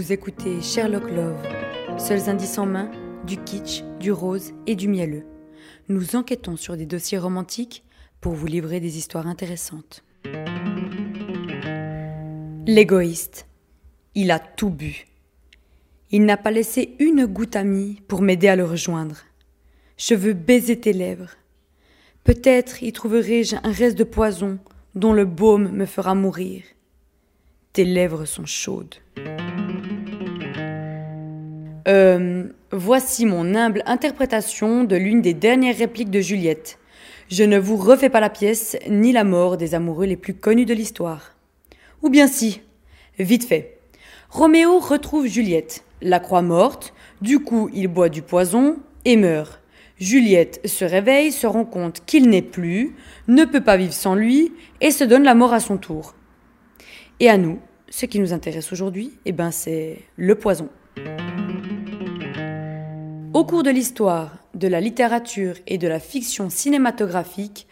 Vous écoutez Sherlock Love, seuls indices en main, du kitsch, du rose et du mielleux. Nous enquêtons sur des dossiers romantiques pour vous livrer des histoires intéressantes. L'égoïste. Il a tout bu. Il n'a pas laissé une goutte amie pour m'aider à le rejoindre. Je veux baiser tes lèvres. Peut-être y trouverai-je un reste de poison dont le baume me fera mourir. Tes lèvres sont chaudes. Euh, voici mon humble interprétation de l'une des dernières répliques de Juliette. Je ne vous refais pas la pièce, ni la mort des amoureux les plus connus de l'histoire. Ou bien si, vite fait. Roméo retrouve Juliette, la croit morte, du coup il boit du poison et meurt. Juliette se réveille, se rend compte qu'il n'est plus, ne peut pas vivre sans lui, et se donne la mort à son tour. Et à nous, ce qui nous intéresse aujourd'hui, eh ben c'est le poison. Au cours de l'histoire, de la littérature et de la fiction cinématographique,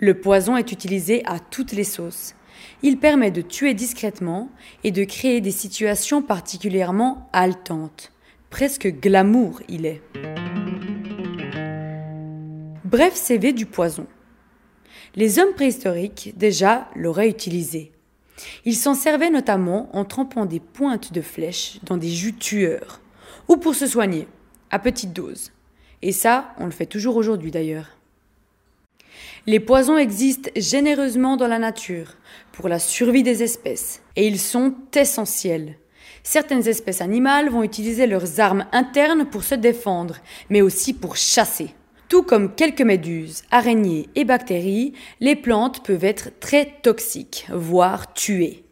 le poison est utilisé à toutes les sauces. Il permet de tuer discrètement et de créer des situations particulièrement haletantes. Presque glamour il est. Bref CV du poison. Les hommes préhistoriques déjà l'auraient utilisé. Ils s'en servaient notamment en trempant des pointes de flèches dans des jus tueurs, ou pour se soigner à petite dose. Et ça, on le fait toujours aujourd'hui d'ailleurs. Les poisons existent généreusement dans la nature pour la survie des espèces et ils sont essentiels. Certaines espèces animales vont utiliser leurs armes internes pour se défendre, mais aussi pour chasser. Tout comme quelques méduses, araignées et bactéries, les plantes peuvent être très toxiques, voire tuer.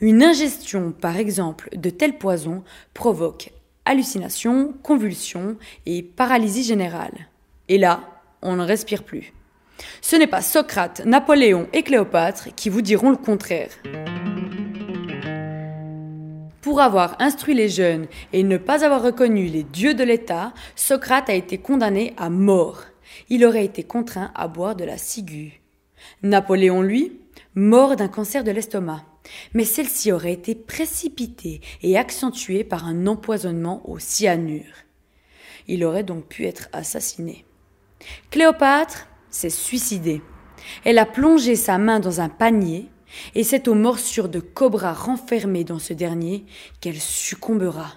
Une ingestion, par exemple, de tels poisons provoque hallucinations, convulsions et paralysie générale. Et là, on ne respire plus. Ce n'est pas Socrate, Napoléon et Cléopâtre qui vous diront le contraire. Pour avoir instruit les jeunes et ne pas avoir reconnu les dieux de l'État, Socrate a été condamné à mort. Il aurait été contraint à boire de la ciguë. Napoléon, lui, mort d'un cancer de l'estomac mais celle-ci aurait été précipitée et accentuée par un empoisonnement au cyanure. Il aurait donc pu être assassiné. Cléopâtre s'est suicidée. Elle a plongé sa main dans un panier, et c'est aux morsures de cobra renfermées dans ce dernier qu'elle succombera.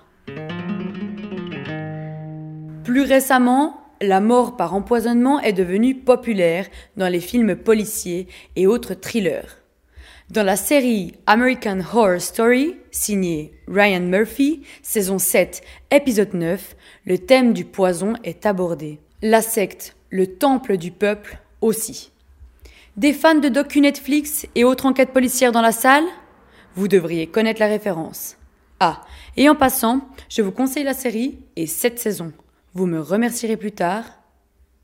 Plus récemment, la mort par empoisonnement est devenue populaire dans les films policiers et autres thrillers. Dans la série American Horror Story, signée Ryan Murphy, saison 7, épisode 9, le thème du poison est abordé. La secte, le temple du peuple aussi. Des fans de docu Netflix et autres enquêtes policières dans la salle? Vous devriez connaître la référence. Ah, et en passant, je vous conseille la série et cette saison. Vous me remercierez plus tard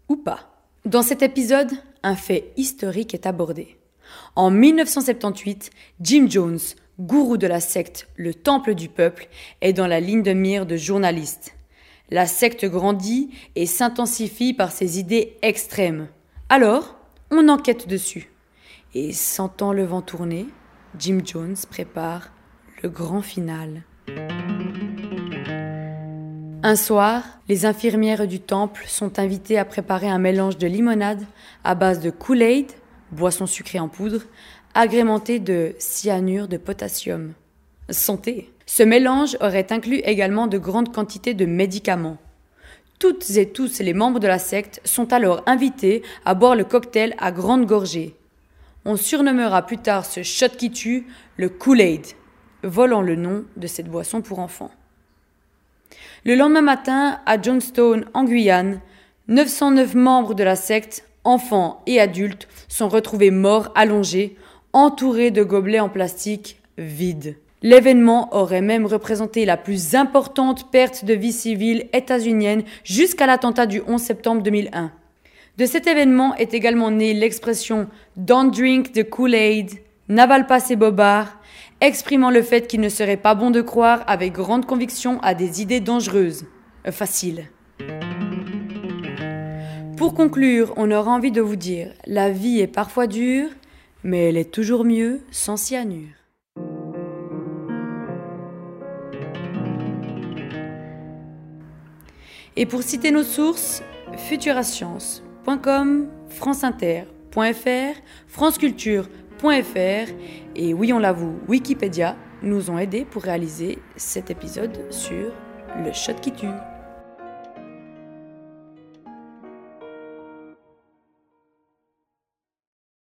ou pas. Dans cet épisode, un fait historique est abordé. En 1978, Jim Jones, gourou de la secte Le Temple du Peuple, est dans la ligne de mire de journalistes. La secte grandit et s'intensifie par ses idées extrêmes. Alors, on enquête dessus. Et sentant le vent tourner, Jim Jones prépare le grand final. Un soir, les infirmières du temple sont invitées à préparer un mélange de limonade à base de Kool-Aid, boisson sucrée en poudre, agrémentée de cyanure de potassium. Santé. Ce mélange aurait inclus également de grandes quantités de médicaments. Toutes et tous les membres de la secte sont alors invités à boire le cocktail à grande gorgée. On surnommera plus tard ce shot qui tue le Kool-Aid, volant le nom de cette boisson pour enfants. Le lendemain matin, à Johnstone, en Guyane, 909 membres de la secte enfants et adultes sont retrouvés morts allongés, entourés de gobelets en plastique vides. L'événement aurait même représenté la plus importante perte de vie civile états-unienne jusqu'à l'attentat du 11 septembre 2001. De cet événement est également née l'expression Don't drink the Kool-Aid, n'avale pas ses bobards, exprimant le fait qu'il ne serait pas bon de croire avec grande conviction à des idées dangereuses. Euh, facile. Pour conclure, on aura envie de vous dire, la vie est parfois dure, mais elle est toujours mieux sans cyanure. Et pour citer nos sources, futurascience.com, franceinter.fr, franceculture.fr et oui, on l'avoue, Wikipédia nous ont aidés pour réaliser cet épisode sur le shot qui tue.